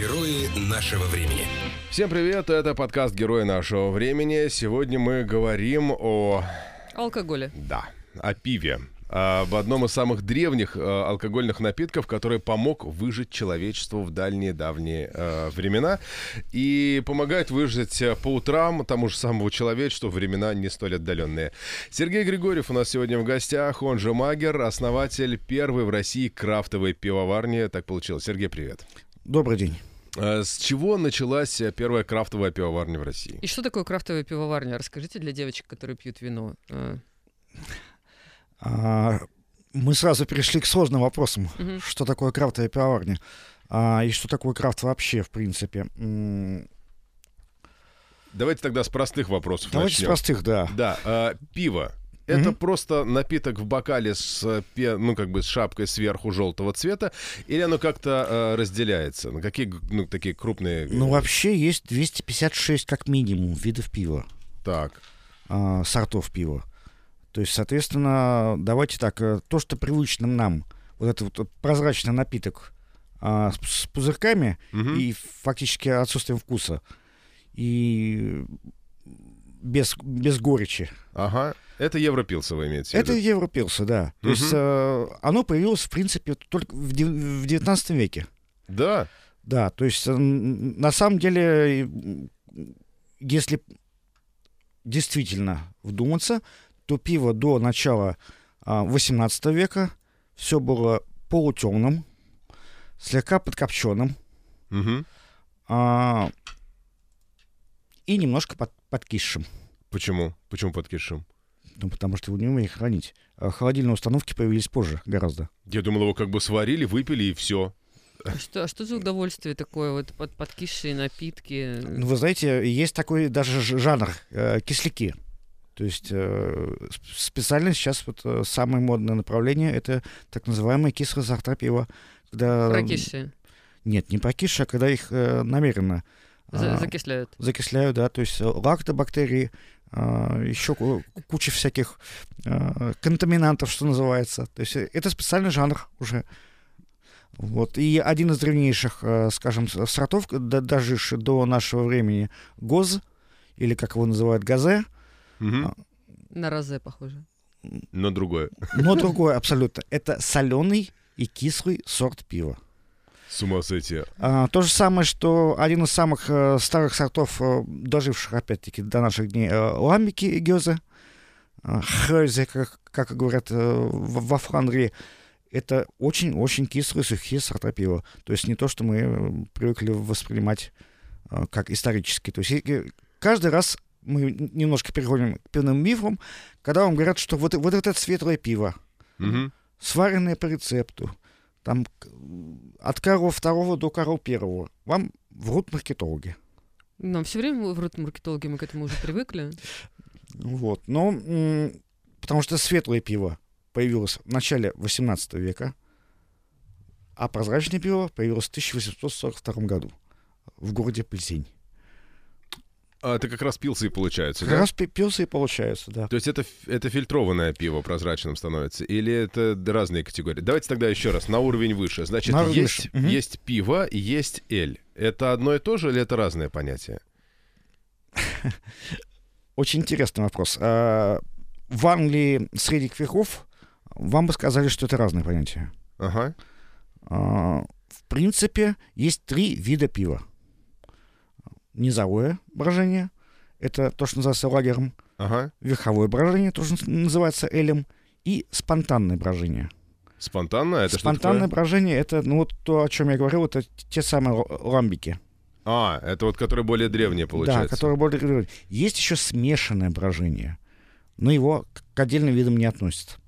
Герои нашего времени. Всем привет, это подкаст «Герои нашего времени». Сегодня мы говорим о... Алкоголе. Да, о пиве. Об одном из самых древних э, алкогольных напитков, который помог выжить человечеству в дальние-давние э, времена и помогает выжить э, по утрам тому же самому человечеству в времена не столь отдаленные. Сергей Григорьев у нас сегодня в гостях, он же Магер, основатель первой в России крафтовой пивоварни. Так получилось. Сергей, привет. Добрый день. Э, С чего началась э, первая крафтовая пивоварня в России? И что такое крафтовая пивоварня? Расскажите для девочек, которые пьют вино. А, А, Мы сразу перешли к сложным вопросам. Мгм. Что такое крафтовая пивоварня? А, И что такое крафт вообще, в принципе? Давайте тогда с простых вопросов Давайте с начнем. простых, да. Да, э, пиво. Это Мгм. просто напиток в бокале с, э, ну, как бы с шапкой сверху желтого цвета, или оно как-то э, разделяется? На какие, ну, такие крупные... э, Ну, вообще есть 256 как минимум видов пива, Так. а, сортов пива. То есть, соответственно, давайте так, э, то, что привычно нам, вот этот вот прозрачный напиток а, с, с пузырьками Мгм. и фактически отсутствием вкуса, и без, без горечи. Ага. Это европилсовое имеется в Это виду? европейцы, да. То Мгм. есть э, оно появилось, в принципе, только в в 19 веке. Да. Да, то есть э, на самом деле, если действительно вдуматься, то пиво до начала а, 18 века все было полутемным, слегка подкопченным Мгм. а, и немножко под, подкисшим. Почему? Почему подкишем? Ну, потому что его не умели хранить. А холодильные установки появились позже гораздо. Я думал, его как бы сварили, выпили и все. а что, а что за удовольствие такое? Вот под, подкисшие напитки. Ну, вы знаете, есть такой даже жанр э, кисляки. То есть э, сп- специально сейчас вот э, самое модное направление это так называемые кислые сорта пива. Когда... Прокисшие. Нет, не прокисшие, а когда их э, намеренно За- а, закисляют. закисляют, да, то есть э, лактобактерии, а, еще ку- куча всяких а, контаминантов, что называется. То есть э, это специальный жанр уже. Вот. И один из древнейших, э, скажем, сортов, д- доживший до нашего времени, ГОЗ, или как его называют, ГАЗе. А. На розе похоже. Но другое. но другой абсолютно. Это соленый и кислый сорт пива. С ума сойти. А, то же самое, что один из самых э, старых сортов, э, доживших, опять-таки, до наших дней, э, ламбики и гёзы, э, как, как говорят э, в- во Фландрии, это очень-очень кислые, сухие сорта пива. То есть не то, что мы привыкли воспринимать э, как исторически. То есть каждый раз мы немножко переходим к пивным мифам, когда вам говорят, что вот, вот это светлое пиво, Мгм. сваренные по рецепту, там от коров второго до коров первого. Вам врут маркетологи. Нам все время врут маркетологи, мы к этому уже привыкли. Вот. Но потому что светлое пиво появилось в начале 18 века, а прозрачное пиво появилось в 1842 году в городе Плесень. А это как раз пился и получается, Как да? раз пи- пился и получается, да. То есть это, это фильтрованное пиво прозрачным становится? Или это разные категории? Давайте тогда еще раз, на уровень выше. Значит, На есть, выше. Есть пиво и есть эль. Это одно и то же или это разные понятия? Очень интересный вопрос. А, В Англии средних веков вам бы сказали, что это разные понятия. Ага. А, В принципе, есть три вида пива. Низовое брожение, это то, что называется лагером. Ага. Верховое брожение, то, что называется элем. И спонтанное брожение. Спонтанно? Это Спонтанное брожение, это ну, вот то, о чем я говорил, это те самые ламбики. А, это вот которые более древние, Да, получается. которые более... Есть еще смешанное брожение, но его к отдельным видам не относят.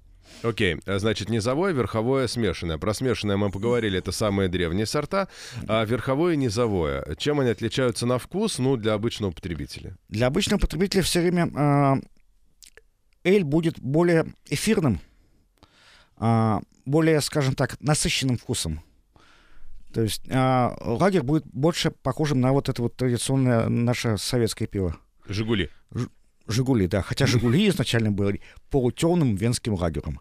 Окей, а, значит, низовое, верховое, смешанное. Про смешанное мы поговорили, это самые древние сорта. А верховое и низовое, чем они отличаются на вкус, ну, для обычного потребителя? Для обычного потребителя все время а, эль будет более эфирным, а, более, скажем так, насыщенным вкусом. То есть а, лагерь будет больше похожим на вот это вот традиционное наше советское пиво. Жигули. Жигули, да. Хотя Жигули изначально были полутемным венским лагером.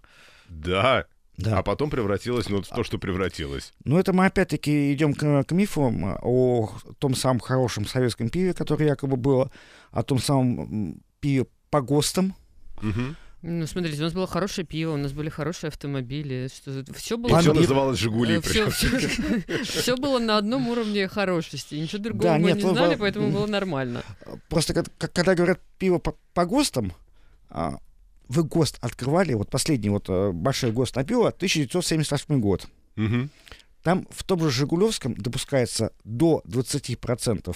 Да. Да. А потом превратилось ну, в то, что превратилось. Ну, это мы опять-таки идем к, к мифам о том самом хорошем советском пиве, которое якобы было, о том самом пиве по ГОСТам. Мгм. Ну, смотрите, у нас было хорошее пиво, у нас были хорошие автомобили. Что... Все И было... все Бомбир. называлось «Жигули». все, причем. было на одном уровне хорошести. Ничего другого Да, мы нет, не вы- знали, вы- поэтому было нормально. Просто когда говорят пиво по, по ГОСТам, а, вы ГОСТ открывали, вот последний вот э, большой ГОСТ на пиво, 1978 год. Там в том же Жигулевском допускается до 20%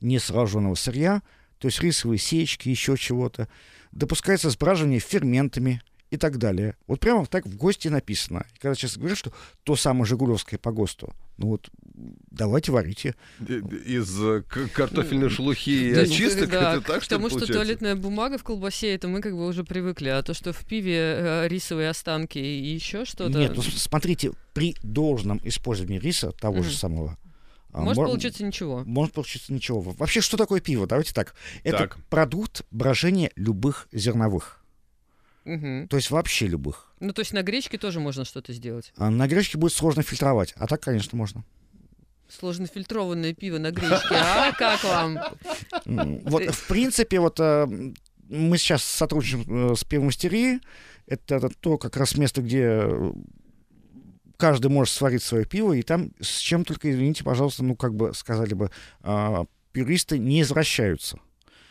несраженного сырья, то есть рисовые сечки, еще чего-то. Допускается сбраживание ферментами и так далее. Вот прямо так в ГОСТе написано. И когда сейчас говорят, что то самое Жигулевское по ГОСТу, ну вот давайте варите. Из э, картофельной шелухи и Да, очисток да, это так, к что тому, ли, что получается? туалетная бумага в колбасе, это мы как бы уже привыкли. А то, что в пиве э, рисовые останки и еще что-то... Нет, ну смотрите, при должном использовании риса, того Мгм. же самого, Может мор- получиться ничего. Может получиться ничего. Вообще, что такое пиво? Давайте так. Это Так. продукт брожения любых зерновых. Мгм. То есть вообще любых. Ну, то есть на гречке тоже можно что-то сделать. А на гречке будет сложно фильтровать, а так, конечно, можно. Сложно фильтрованное пиво на гречке. А как вам? Вот, в принципе, вот э, мы сейчас сотрудничаем э, с пивомастерией. Это то как раз место, где э, каждый может сварить свое пиво, и там с чем только, извините, пожалуйста, ну, как бы сказали бы, а, пюристы не извращаются.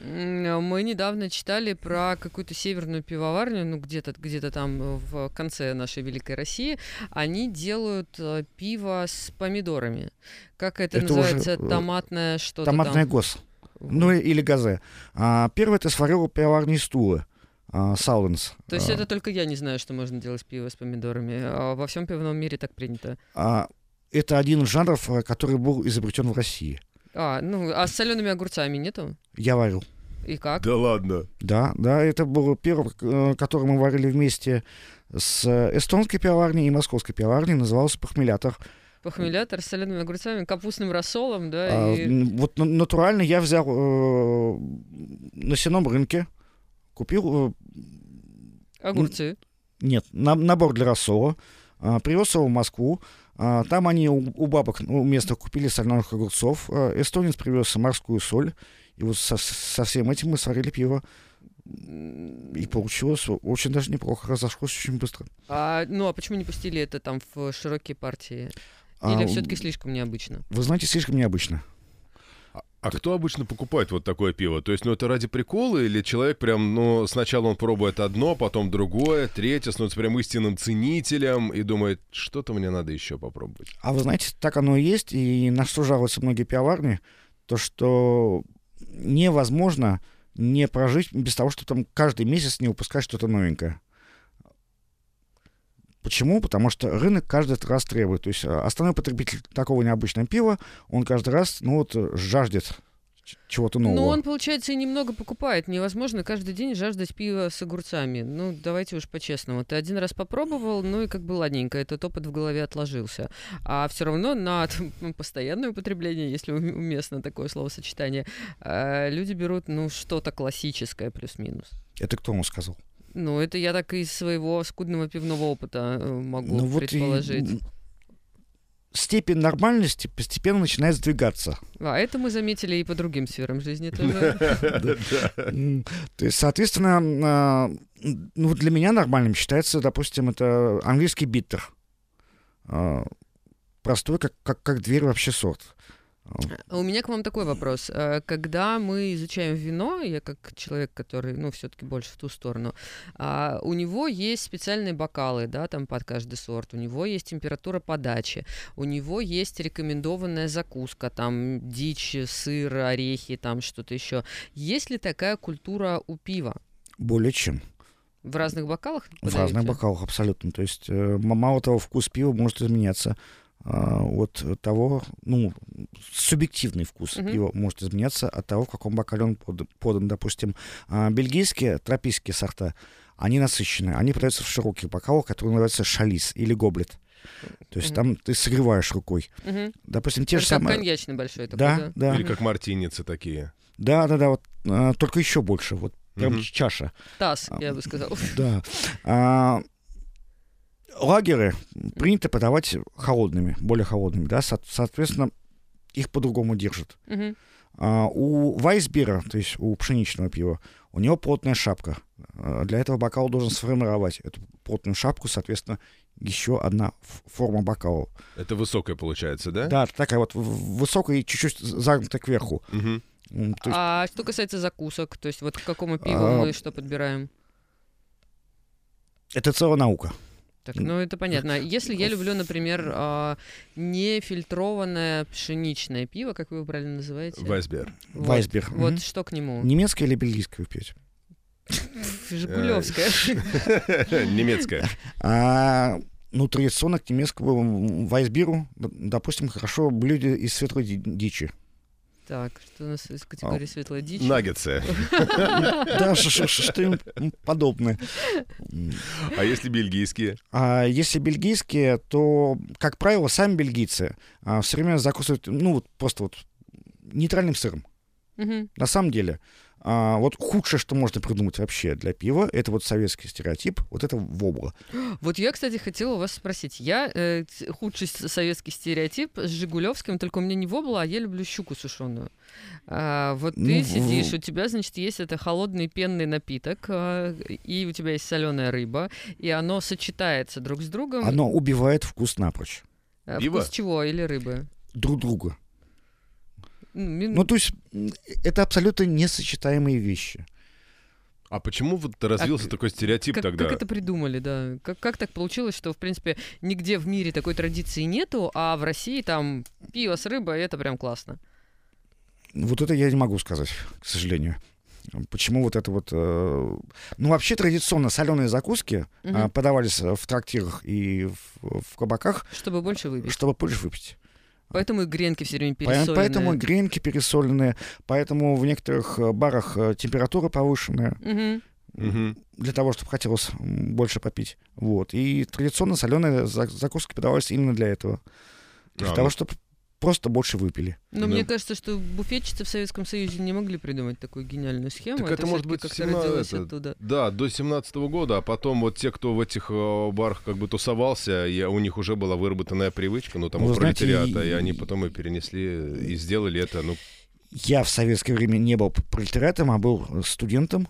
М, Мы недавно читали про какую-то северную пивоварню, ну где-то где там э, в конце нашей великой России. Они делают э, пиво с помидорами. Как это, Это уже, называется? э, Томатное что-то Томатная там. гос. Ну, или газе. А, первое это сварила пивоварня из Тулы. А, Сауленс. То есть А, это только я не знаю, что можно делать пиво с помидорами. А во всем пивном мире так принято. а, это один из жанров, э, который был изобретен в России. А, ну, а с солеными огурцами нету? Я варил. И как? Да ладно. Да, да, это был первый, э, который мы варили вместе с э, эстонской пивоварней и московской пивоварней, назывался похмелятор. Похмелятор с солеными огурцами, капустным рассолом, да? А, и- вот на- натурально я взял э, на сеном рынке, купил, э, Огурцы. нет, на- набор для рассола, а, привез его в Москву, а, там они у, у бабок у местных купили соленых огурцов, а, эстонец привез морскую соль, и вот со, со всем этим мы сварили пиво. И получилось очень даже неплохо, разошлось очень быстро. А, ну, а почему не пустили это там в широкие партии? А, Или все-таки слишком необычно? Вы знаете, слишком необычно. А- кто обычно покупает вот такое пиво? То есть, ну, это ради прикола или человек прям, ну, сначала он пробует одно, потом другое, третье, становится прям истинным ценителем и думает, что-то мне надо еще попробовать. А вы знаете, так оно и есть, и на что жалуются многие пивоварни, то что невозможно не прожить без того, что там каждый месяц не выпускать что-то новенькое. Почему? Потому что рынок каждый раз требует. То есть а, основной потребитель такого необычного пива, он каждый раз, ну вот, э, жаждет чего-то нового. Ну, он, получается, и немного покупает. Невозможно каждый день жаждать пива с огурцами. Ну, давайте уж по-честному. Ты один раз попробовал, ну и как бы ладненько, этот опыт в голове отложился. А все равно на там, постоянное употребление, если ум- уместно такое словосочетание, э, люди берут, ну, что-то классическое плюс-минус. Это кто ему сказал? Ну, это я так из своего скудного пивного опыта э, могу Ну вот и, предположить. м, степень нормальности постепенно начинает сдвигаться. А это мы заметили и по другим сферам жизни тоже. То есть, соответственно, а, ну, для меня нормальным считается, допустим, это английский биттер. А, Простой, как, как, как дверь вообще сорт. А, У меня к вам такой вопрос. Э, Когда мы изучаем вино, я как человек, который, ну, все-таки больше в ту сторону, а, у него есть специальные бокалы, да, там под каждый сорт, у него есть температура подачи, у него есть рекомендованная закуска, там дичь, сыр, орехи, там что-то еще. Есть ли такая культура у пива? Более чем. В разных бокалах? В подаете? разных бокалах абсолютно. То есть, э, мало того, вкус пива может изменяться от того, ну, субъективный вкус Мгм. пива может изменяться от того, в каком бокале он под- подан. Допустим, а, бельгийские, тропические сорта, они насыщенные. Они подаются в широких бокалах, которые называются шалис или гоблет. То есть Мгм. там ты согреваешь рукой. Мгм. Допустим, те Это же как самые... коньячный большой такой, Да, да? да, Или как мартиницы такие. да, да, да, вот а, только еще больше, вот прям Мгм. чаша. Таз, А, я бы сказал. Да. А, лагеры принято подавать холодными, более холодными, да, со- соответственно, их по-другому держат. Мгм. А, у Вайсбера, то есть у пшеничного пива, у него плотная шапка. А, Для этого бокал должен сформировать эту плотную шапку, соответственно, еще одна ф- форма бокала. Это высокое получается, да? Да, такая вот высокая и чуть-чуть загнутая кверху. То есть А что касается закусок, то есть вот к какому пиву А, мы что подбираем? это целая наука. Так, ну это понятно. Если я люблю, например, а, нефильтрованное пшеничное пиво, как вы его правильно называете? Вайсбер. Вот. Вайсбер. Вот Мгм. что к нему? Немецкое или бельгийское вы пьете? Жигулевское. Немецкая. А, ну, традиционно к немецкому Вайсбиру, допустим, хорошо блюде из светлой ди- дичи. Так, что у нас из категории светлой дичи? Наггетсы. Да, ш- что-нибудь подобное. А если бельгийские? А если бельгийские, то, как правило, сами бельгийцы все время закусывают, ну, вот просто вот нейтральным сыром. На самом деле, а, вот худшее, что можно придумать вообще для пива, это вот советский стереотип, вот это вобла. Вот я, кстати, хотела у вас спросить. Я э, худший советский стереотип с Жигулевским, только у меня не вобла, а я люблю щуку сушеную. А, вот ты Ну, в- сидишь, у тебя, значит, есть это холодный пенный напиток, а, и у тебя есть соленая рыба, и оно сочетается друг с другом. Оно убивает вкус напрочь. А, Пиво? Вкус чего? Или рыбы? Друг друга. Ну, мин- Ну, то есть, это абсолютно несочетаемые вещи. А почему вот развился А такой стереотип как, тогда? как это придумали, да? Как, как так получилось, что, в принципе, нигде в мире такой традиции нету, а в России там пиво с рыбой, это прям классно. Вот это я не могу сказать, к сожалению. Почему вот это вот... э, Ну, вообще традиционно соленые закуски Мгм. а, подавались э, в трактирах и в, в кабаках, Чтобы больше выпить. чтобы позже выпить. Поэтому и гренки все время пересоленные. Поэтому гренки пересоленные, поэтому в некоторых барах э, температура повышенная. Мгм. для того, чтобы хотелось больше попить. Вот. И традиционно соленые за- закуски подавались именно для этого. Для А, того, ну, чтобы просто больше выпили. Но Да. мне кажется, что буфетчицы в Советском Союзе не могли придумать такую гениальную схему. Так это может всё-таки быть как-то всегда родилось это- оттуда. Да, до 17 года, а потом вот те, кто в этих э, барах как бы тусовался, и у них уже была выработанная привычка, ну там Вы у знаете, пролетариата, и и- они потом и перенесли, и сделали это, ну, Я в советское время не был пролетариатом, а был студентом.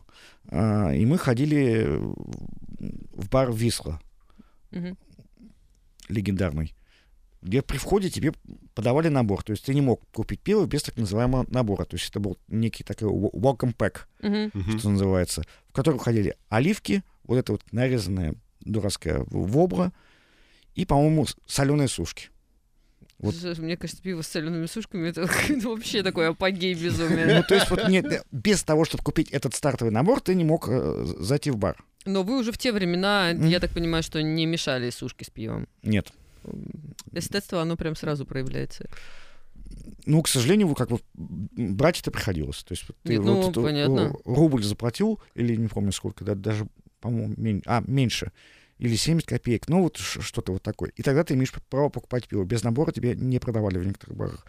а, И мы ходили в бар «Висла» Мгм. легендарный, где при входе тебе подавали набор. То есть ты не мог купить пиво без так называемого набора. То есть это был некий такой welcome pack, мгм. что называется, в который входили оливки, вот это вот нарезанная дурацкая вобла и, по-моему, соленые сушки. Вот. Мне кажется, пиво с солеными сушками это вообще такой апогей безумия. Ну, то есть вот без того, чтобы купить этот стартовый набор, ты не мог э, зайти в бар. Но вы уже в те времена, я так понимаю, что не мешали сушки с пивом. Нет. Эстетство, оно прям сразу проявляется. Ну, к сожалению, как бы брать это приходилось. То есть ты Нет, ну, вот, э, понятно. рубль заплатил, или не помню сколько, да, даже, по-моему, мен- а, меньше, или 70 копеек, ну вот что-то вот такое. И тогда ты имеешь право покупать пиво. Без набора тебе не продавали в некоторых барах.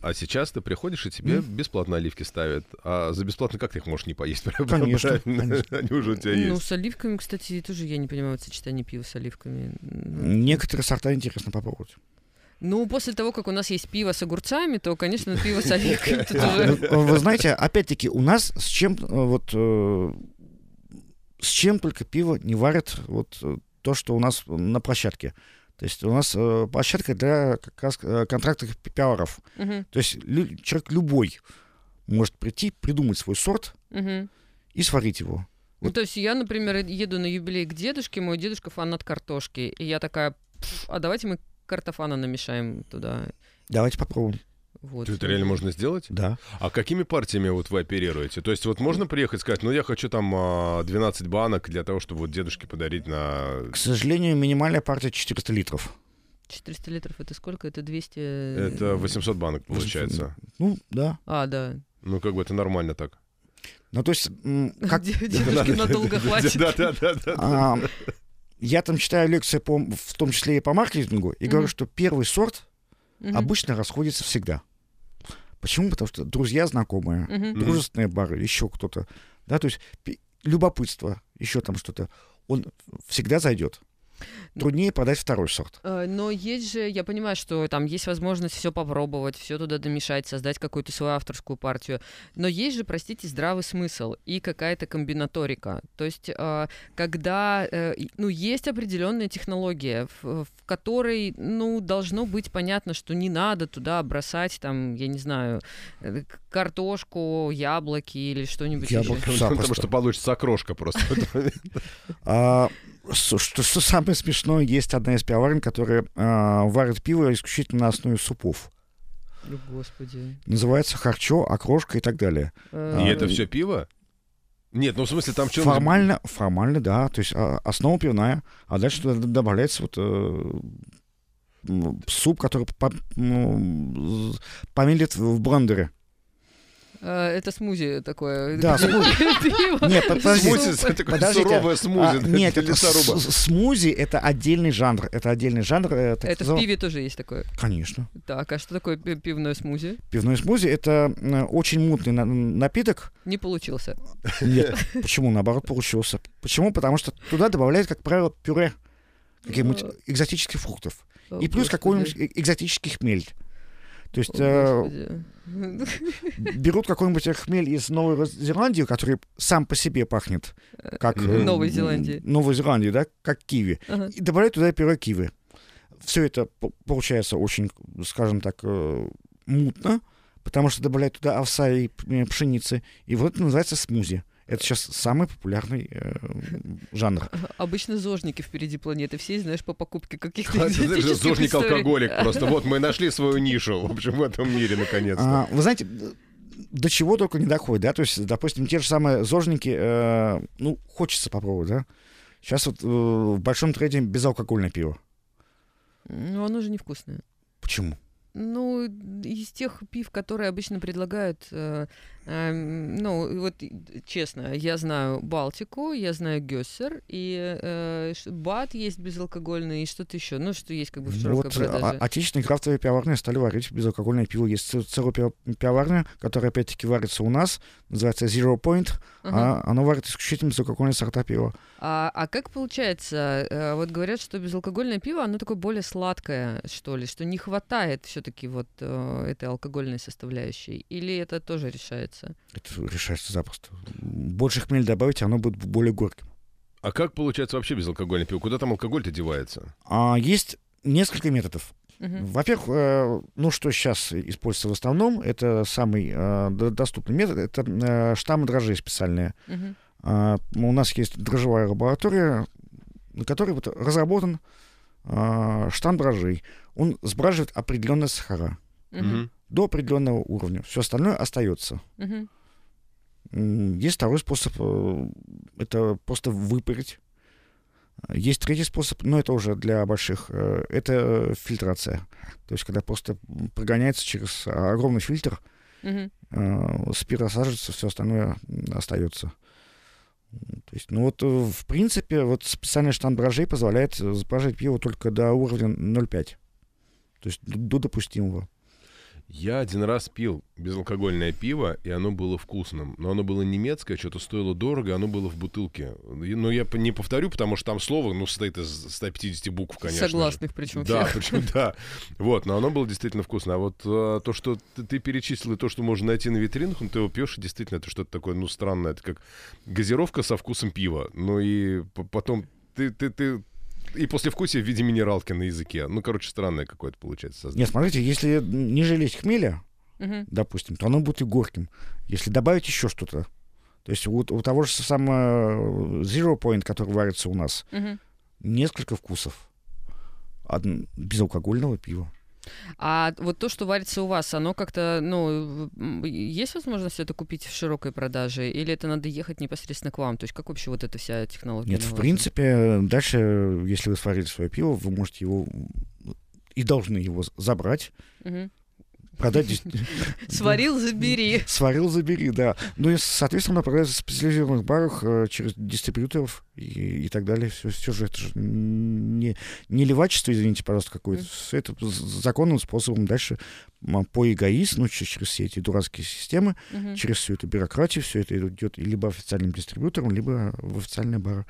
А сейчас ты приходишь, и тебе бесплатно оливки ставят. А за бесплатно как ты их можешь не поесть? Конечно. Они уже у тебя Ну, есть. с оливками, кстати, тоже я не понимаю вот сочетание пива с оливками. Ну, Некоторые сорта интересно попробовать. Ну, после того, как у нас есть пиво с огурцами, то, конечно, пиво с оливками ну, Вы знаете, опять-таки, у нас с чем э, вот э, с чем только пиво не варят вот э, то, что у нас на площадке. То есть у нас э, площадка для как раз э, контрактных пиаров. Мгм, То есть лю- человек любой может прийти, придумать свой сорт мгм. и сварить его. Ну, то есть я, например, еду на юбилей к дедушке, мой дедушка фанат картошки, и я такая, «Пф, а давайте мы картофана намешаем туда. Давайте попробуем. Вот. Это реально можно сделать? Да. А какими партиями вот вы оперируете? То есть вот можно приехать и сказать, ну я хочу там а, 12 банок для того, чтобы вот дедушке подарить на... К сожалению, минимальная партия 400 литров. 400 литров это сколько? Это 200... Это 800 банок получается. Ну, да. А, да. Ну как бы это нормально так. Ну, то есть, как, Дедушке надолго хватит. Да, да, да, да. А, я там читаю лекции, по, в том числе и по маркетингу, и говорю, Мгм. что первый сорт Мгм, обычно расходится всегда. Почему? Потому что друзья знакомые. Мгм. дружественные бары, еще кто-то. Да, то есть любопытство, еще там что-то. Он всегда зайдет. Труднее продать второй сорт. Э, Но есть же, я понимаю, что там есть возможность все попробовать, все туда домешать, создать какую-то свою авторскую партию. Но есть же, простите, здравый смысл и какая-то комбинаторика. То есть, э, когда, э, ну, есть определенная технология, в, в которой, ну, должно быть понятно, что не надо туда бросать, там, я не знаю, картошку, яблоки или что-нибудь. Яблоки. Потому Запросто. что получится окрошка просто. А, что, что самое смешное, есть одна из пивоварен, которая а, варит пиво исключительно на основе супов. Господи. Называется харчо, окрошка и так далее. Э, И это все пиво? Нет, ну в смысле там что Формально, формально, да. То есть а, основа пивная, а дальше туда добавляется вот э, суп, который по- ну, помелит в блендере. Э, Это смузи такое. Да, смузи. Нет, под- подождите. Смузи, это такое Подождите. суровое А, смузи. нет, для это лесоруба. смузи это отдельный жанр. Это отдельный жанр. э, Это в пиве тоже есть такое. Конечно. Так, а что такое пи- пивное смузи? Пивной смузи это очень мутный на- напиток. Не получился. Нет, почему наоборот получился? Почему? Потому что туда добавляют, как правило, пюре каких-нибудь экзотических фруктов. О, И плюс какой-нибудь э- экзотический хмель. То есть О, э, берут какой-нибудь хмель из Новой Зеландии, который сам по себе пахнет, как... Э, Новой Зеландии. Новой Зеландии, да, как киви. Ага. И добавляют туда пюре киви. Все это по- получается очень, скажем так, э, мутно, потому что добавляют туда овса и пшеницы. И вот это называется смузи. Это сейчас самый популярный э, жанр. Обычно зожники впереди планеты. Все, знаешь, по покупке каких-то Знаешь, экзотических Зожник историй. алкоголик просто. Вот мы нашли свою нишу, в общем, в этом мире наконец-то. А, вы знаете, до чего только не доходит, да? То есть, допустим, те же самые зожники, э, ну, хочется попробовать, да? Сейчас вот э, в большом тренде безалкогольное пиво. Ну, оно же невкусное. Почему? Ну, из тех пив, которые обычно предлагают, э, ну, вот честно, я знаю Балтику, я знаю Гессер, и э, Бат есть безалкогольный, и что-то еще, ну, что есть как бы в Ну широкой вот продаже. а- отечественные крафтовые пивоварни стали варить безалкогольное пиво. Есть целая пиво- пивоварня, которая опять-таки варится у нас, называется Zero Point, Ага. а оно варит исключительно безалкогольные сорта пива. А, а как получается, э, вот говорят, что безалкогольное пиво, оно такое более сладкое, что ли, что не хватает все-таки вот э, этой алкогольной составляющей, или это тоже решается? Это решается запросто. Больше хмель добавить, оно будет более горьким. А как получается вообще безалкогольное пиво? Куда там алкоголь-то девается? А есть несколько методов. Мгм. Во-первых, э, ну что сейчас используется в основном, это самый э, доступный метод, это э, штаммы дрожжей специальные. Мгм. А, у нас есть дрожжевая лаборатория, на которой вот разработан а, штамм дрожжей. Он сбраживает определенные сахара Мгм. До определенного уровня. Все остальное остается. М, Есть второй способ, э, это просто выпарить. Есть третий способ, но это уже для больших, э, это фильтрация. То есть, когда просто прогоняется через огромный фильтр, э, спирт осаживается, все остальное остается. То есть, ну вот, в принципе, вот специальный штамп дрожжей позволяет сбраживать пиво только до уровня 0,5. То есть до допустимого. Я один раз пил безалкогольное пиво, и оно было вкусным. Но оно было немецкое, что-то стоило дорого, оно было в бутылке. Но я п- не повторю, потому что там слово, ну, состоит из 150 букв, конечно. Согласных причем Да, всех. причем да. Вот, но оно было действительно вкусно. А вот э, то, что ты, ты перечислил, и то, что можно найти на витринах, ну, ты его пьешь, и действительно, это что-то такое, ну, странное. Это как газировка со вкусом пива. Ну, и потом ты, ты, ты... И послевкусие в виде минералки на языке. Ну, короче, странное какое-то получается создание. Нет, смотрите, если не жалеть хмеля, Мгм. допустим, то оно будет и горьким. Если добавить еще что-то, то есть у, у того же самого Zero Point, который варится у нас, Мгм. несколько вкусов. Од- безалкогольного пива. А вот то, что варится у вас, оно как-то, ну, есть возможность это купить в широкой продаже, или это надо ехать непосредственно к вам? То есть как вообще вот эта вся технология? Нет, в принципе, дальше, если вы сварили свое пиво, вы можете его и должны его забрать, Мгм. Продать. Сварил, забери. Сварил, забери, да. Ну и, соответственно, продается в специализированных барах э, через дистрибьюторов и, и так далее. Все, все же это же не, не левачество, извините, пожалуйста, какое-то. Это законным способом дальше по эгоизму, ну, через, все эти дурацкие системы, через всю эту бюрократию, все это идет либо официальным дистрибьютором, либо в официальные бары.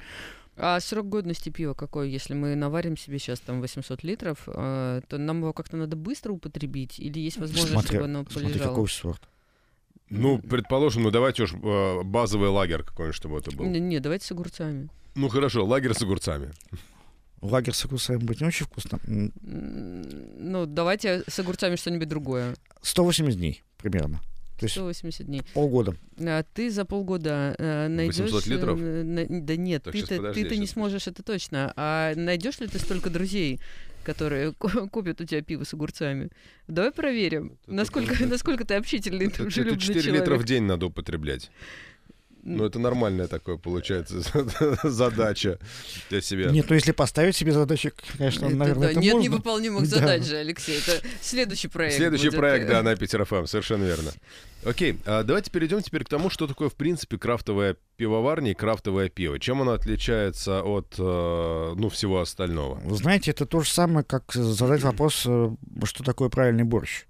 А срок годности пива какой? Если мы наварим себе сейчас там 800 литров, э, то нам его как-то надо быстро употребить? Или есть возможность, Смотря, чтобы оно смотри, полежало? какой сорт. Ну, предположим, ну давайте уж э, базовый лагерь какой-нибудь, чтобы это был. Не, не, давайте с огурцами. Ну хорошо, лагерь с огурцами. Лагерь с огурцами будет не очень вкусно. Ну, давайте с огурцами что-нибудь другое. 180 дней примерно. То есть 180 дней. полгода. А ты за полгода э, найдешь... 800 литров? на- да нет, Так, ты-то, подожди, ты-то не сможешь, это точно. А найдешь ли ты столько друзей, которые ку- купят у тебя пиво с огурцами? Давай проверим, Это- насколько, это- насколько ты общительный, Это, это дружелюбный 4 человек. литра в день надо употреблять. Ну, это нормальная такое, получается, задача для себя. Нет, ну если поставить себе задачи, конечно, Это наверное, да, это нет можно. невыполнимых Да. задач же, Алексей. Это следующий проект. Следующий будет. проект, да, на Питер ФМ, совершенно верно. Окей, а давайте перейдем теперь к тому, что такое, в принципе, крафтовая пивоварня и крафтовое пиво. Чем оно отличается от, э, ну, всего остального? Вы знаете, это то же самое, как задать вопрос, э, что такое правильный борщ.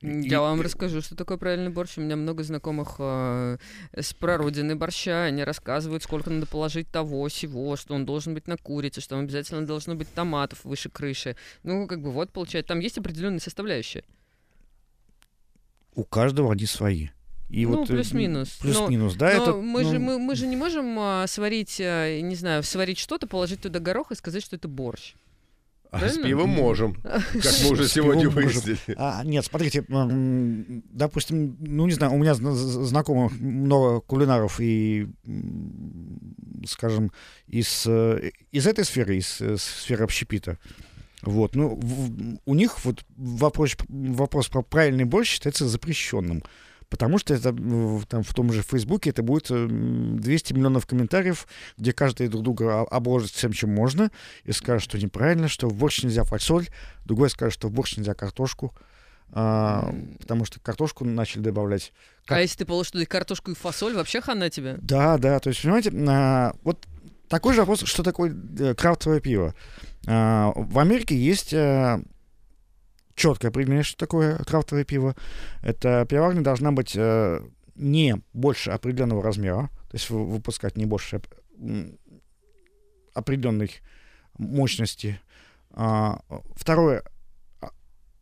Я вам расскажу, что такое правильный борщ. У меня много знакомых э, с прародины борща. Они рассказывают, сколько надо положить того, сего, что он должен быть на курице, что там обязательно должно быть томатов выше крыши. Ну, как бы вот, получается, там есть определенные составляющие. У каждого они свои. И Ну, вот, э, плюс-минус. Плюс-минус, да, Но это... мы, ну, же, мы, мы же не можем а, сварить, а, не знаю, сварить что-то, положить туда горох и сказать, что это борщ. А с Правильно? пивом можем, как мы уже С сегодня выяснили. А, нет, смотрите, допустим, ну не знаю, у меня знакомых много кулинаров и, скажем, из, э, из этой сферы, из э, сферы общепита. Вот, ну, в- у них вот вопрос, вопрос про правильный борщ считается запрещенным. Потому что это там, в том же Фейсбуке это будет м, 200 миллионов комментариев, где каждый друг друга обложит всем, чем можно, и скажет, что неправильно, что в борщ нельзя фасоль, другой скажет, что в борщ нельзя картошку, а, потому что картошку начали добавлять. Как- А если ты положишь туда и картошку и фасоль, вообще хана тебе. Да, да, то есть, понимаете, а, вот такой же вопрос, что такое э, крафтовое пиво. А, в Америке есть четкое определение, что такое крафтовое пиво. Это пивоварня должна быть э, не больше определенного размера, то есть вы- выпускать не больше определенной мощности. А, Второе, а,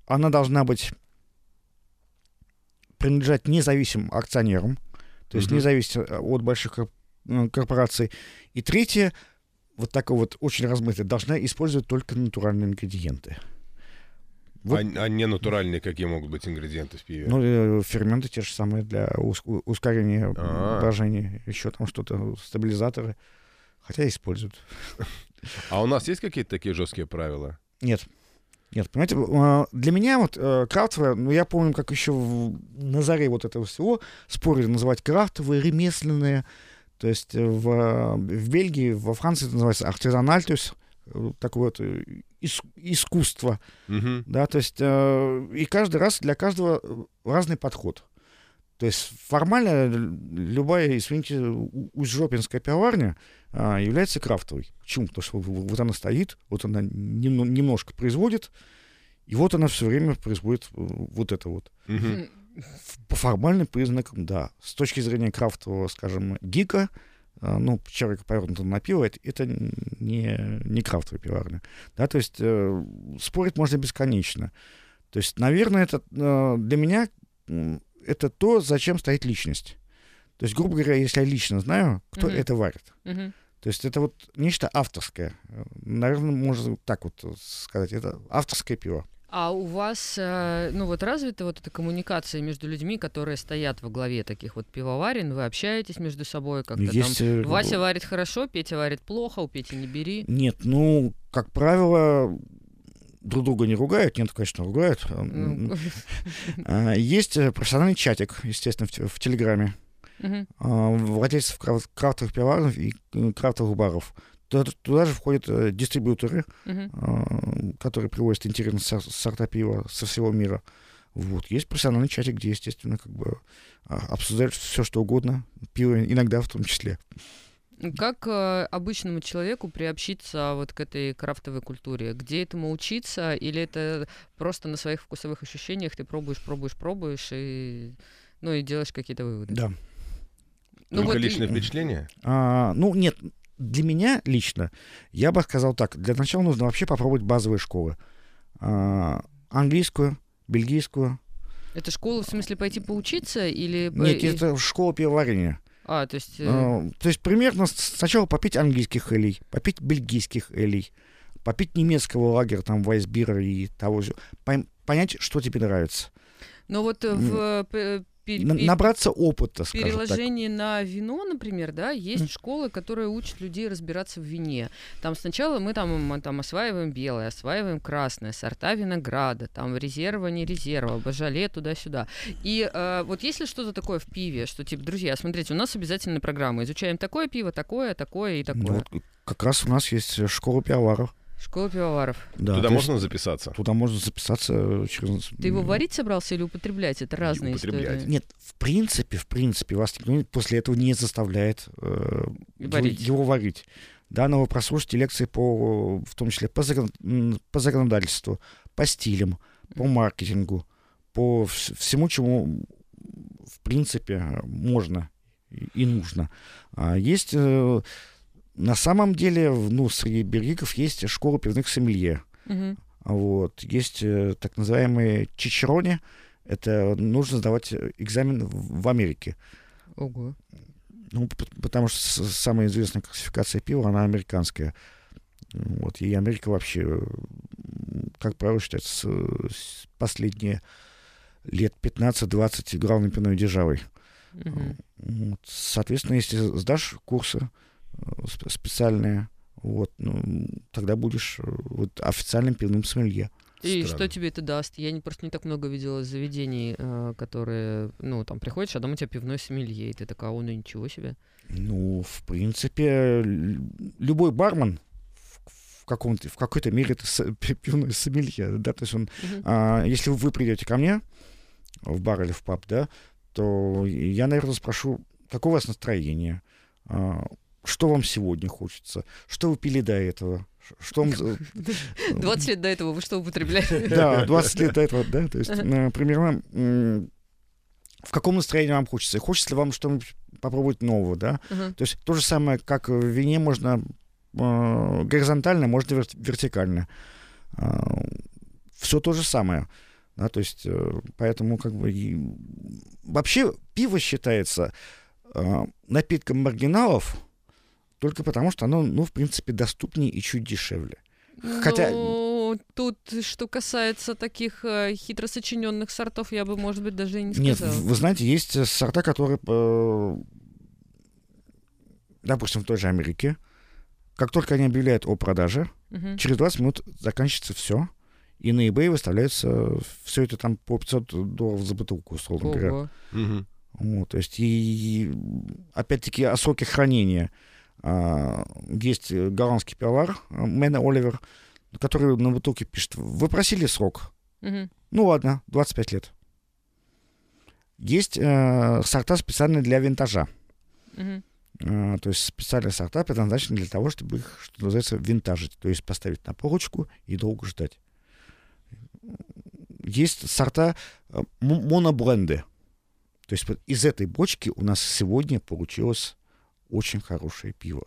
она должна быть принадлежать независимым акционерам, то есть Мгм. не зависеть э, от больших корп- корпораций. И третье, вот такое вот очень размытое, должна использовать только натуральные ингредиенты. Вот. А, а не натуральные какие могут быть ингредиенты в пиве? Ну, э, ферменты те же самые для ускорения А. брожения, еще там что-то, стабилизаторы. Хотя используют. А у нас есть какие-то такие жесткие правила? Нет. Нет, понимаете, э, для меня вот э, крафтовое, ну, я помню, как еще в- на заре вот этого всего спорили называть крафтовые, ремесленные. То есть э, в, в Бельгии, во Франции это называется артизаналь, то есть такое вот ис- искусство, Мгм. да, то есть э, и каждый раз для каждого э, разный подход. То есть формально любая, извините, у- узжопинская пивоварня а, является крафтовой. Почему? Потому что вот она стоит, вот она нем- немножко производит, и вот она все время производит э, вот это вот. Ф- По формальным признакам, да. С точки зрения крафтового, скажем, гика, ну, человек повернутый на пиво, это, это не, не крафтовая пивоварня. Да, то есть э, спорить можно бесконечно. То есть, наверное, это э, для меня это то, зачем стоит личность. То есть, грубо говоря, если я лично знаю, кто Мгм. это варит. Мгм. То есть это вот нечто авторское. Наверное, можно так вот сказать. Это авторское пиво. А у вас, э, ну вот развита вот эта коммуникация между людьми, которые стоят во главе таких вот пивоварен? Вы общаетесь между собой как-то Есть, там? э, Вася варит хорошо, Петя варит плохо, у Пети не бери. Нет, ну, как правило, друг друга не ругают. Нет, конечно, ругают. А, Ну, а, Есть э, профессиональный чатик, естественно, в, те- в Телеграме. Владельцев крафтовых пивоваров и крафтовых баров. Туда, же входят э, дистрибьюторы, а, которые привозят интересные сор- сорта пива со всего мира. Вот. Есть профессиональный чатик, где, естественно, как бы а, обсуждают все, что угодно. Пиво иногда в том числе. Как э, обычному человеку приобщиться вот к этой крафтовой культуре? Где этому учиться? Или это просто на своих вкусовых ощущениях ты пробуешь, пробуешь, пробуешь и, ну, и делаешь какие-то выводы? Да. Ну Только вот и- личное впечатление? А, ну, нет, для меня лично, я бы сказал так, для начала нужно вообще попробовать базовые школы. А, английскую, бельгийскую. Это школа, в смысле, пойти поучиться или... Нет, это школа пивоварения. А, то есть... Э... А, то есть примерно сначала попить английских элей, попить бельгийских элей, попить немецкого лагеря, там, Вайсбира и того же. Понять, что тебе нравится. Но вот в э, набраться опыта, скажем Переложение так. на вино, например, да, есть mm. школы, которые учат людей разбираться в вине. Там сначала мы там, там осваиваем белое, осваиваем красное, сорта винограда, там резерва, не резерва, бажале туда-сюда. И э, вот если что-то такое в пиве, что типа, друзья, смотрите, у нас обязательная программа, изучаем такое пиво, такое, такое и такое. Ну, вот, как раз у нас есть школа пивоваров. Школа пивоваров. Да, туда можно есть, записаться? Туда можно записаться через... Ты его варить собрался или употреблять? Это разные истории. Нет, в принципе, в принципе, вас никто после этого не заставляет э, варить. Его, его варить. Да, но вы прослушайте лекции по, в том числе по, закон, по законодательству, по стилям, по маркетингу, по всему, чему в принципе можно и нужно. А есть э, на самом деле, ну, среди бельгиков есть школа пивных сомелье. Угу. Вот. Есть э, так называемые чичерони. Это нужно сдавать экзамен в Америке. Ого. Ну, потому что самая известная классификация пива, она американская. Вот. И Америка вообще, как правило, считается последние лет 15-20 главной пивной державой. Угу. Вот. Соответственно, если сдашь курсы, Специальные, вот, ну, тогда будешь э, вот, официальным пивным сомелье. И Странно. что тебе это даст? Я не, просто не так много видела заведений, э, которые, ну, там приходишь, а дома у тебя пивной сомелье, и ты такая, о, ну ничего себе. Ну, в принципе, любой бармен в, каком-то, в какой-то мере это пивной сомелье, да, то есть он, uh-huh. а, если вы придете ко мне в бар или в паб, да, то я, наверное, спрошу, какое у вас настроение, а, что вам сегодня хочется, что вы пили до этого, что вам... 20 лет до этого вы что употребляли? Да, 20 лет до этого, да, то есть э, примерно в каком настроении вам хочется, хочется ли вам что-нибудь попробовать нового, да, то есть то же самое, как в вине можно э, горизонтально, можно вертикально. А, Все то же самое. Да, то есть, э, поэтому как бы вообще пиво считается напитком маргиналов, только потому, что оно, ну, в принципе, доступнее и чуть дешевле. Хотя... Ну, тут, что касается таких э, хитро сочиненных сортов, я бы, может быть, даже и не сказала. Нет, вы знаете, есть э, сорта, которые, э, допустим, в той же Америке, как только они объявляют о продаже, угу. через 20 минут заканчивается все, и на eBay выставляется все это там по 500 долларов за бутылку, условно говоря. Угу. Вот, то есть, и, опять-таки, о сроке хранения — есть голландский пивовар Мэна Оливер, который на бутылке пишет, вы просили срок. Угу. Ну ладно, 25 лет. Есть э, сорта специальные для винтажа. Угу. Э, то есть специальные сорта предназначены для того, чтобы их, что называется, винтажить. То есть поставить на полочку и долго ждать. Есть сорта э, монобленды. То есть вот из этой бочки у нас сегодня получилось очень хорошее пиво.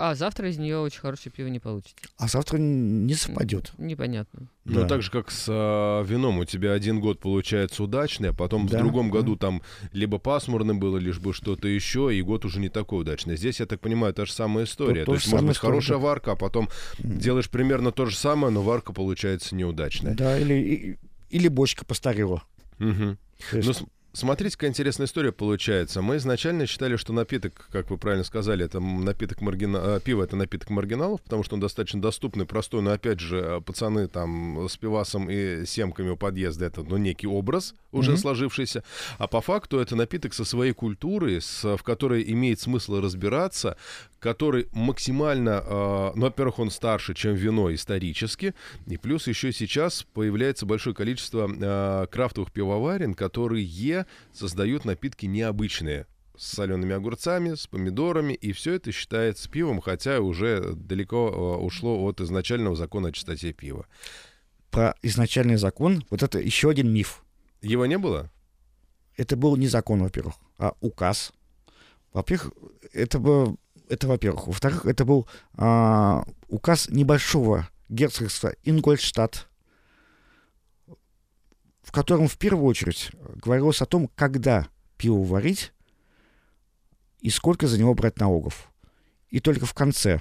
А завтра из нее очень хорошее пиво не получите. А завтра не совпадет. Непонятно. Ну, да. так же, как с э, вином. У тебя один год получается удачный, а потом да, в другом да. году там либо пасмурно было, либо что-то еще, и год уже не такой удачный. Здесь, я так понимаю, та же самая история. То, то, то есть, может быть, хорошая варка, а потом mm. делаешь примерно то же самое, но варка получается неудачная. Да, или, или бочка постарела. Угу. Есть... Ну, Смотрите, какая интересная история получается. Мы изначально считали, что напиток, как вы правильно сказали, это напиток маргина... А, пиво это напиток маргиналов, потому что он достаточно доступный, простой, но опять же, э, пацаны там с пивасом и семками у подъезда это ну, некий образ уже mm-hmm. сложившийся. А по факту это напиток со своей культурой, с, в которой имеет смысл разбираться, который максимально, э, ну, во-первых, он старше, чем вино исторически, и плюс еще сейчас появляется большое количество э, крафтовых пивоварен, которые создают напитки необычные с солеными огурцами, с помидорами, и все это считается пивом, хотя уже далеко э, ушло от изначального закона о чистоте пива. Про изначальный закон, вот это еще один миф. Его не было? Это был не закон, во-первых, а указ. Во-первых, это был Это, во-первых. Во-вторых, это был а, указ небольшого герцогства Ингольштадт, в котором в первую очередь говорилось о том, когда пиво варить и сколько за него брать налогов. И только в конце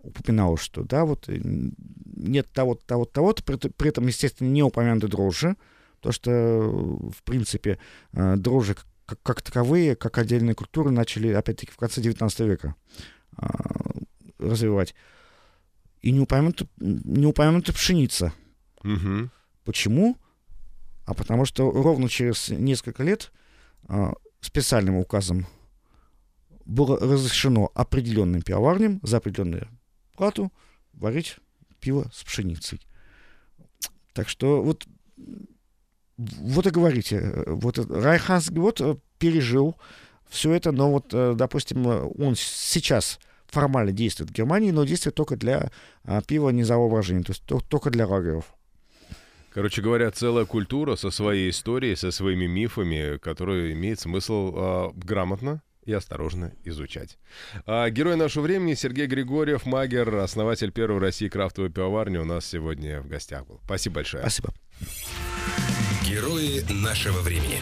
упоминалось, что да, вот э, нет того-то, того-то, того-то, при, этом, естественно, не упомянуты дрожжи, то что, в принципе, э, дрожжи как, как таковые, как отдельные культуры начали, опять-таки, в конце 19 века а, развивать. И не упомянута, не упомянута пшеница. Угу. Почему? А потому что ровно через несколько лет а, специальным указом было разрешено определенным пивоварням за определенную плату варить пиво с пшеницей. Так что вот вот и говорите, вот Райханс вот э, пережил все это, но вот, э, допустим, он сейчас формально действует в Германии, но действует только для а, пива низового брожения, то есть только для лагеров. Короче говоря, целая культура со своей историей, со своими мифами, которую имеет смысл э, грамотно и осторожно изучать. А, герой нашего времени Сергей Григорьев, магер, основатель первой в России крафтовой пивоварни у нас сегодня в гостях был. Спасибо большое. Спасибо. Герои нашего времени.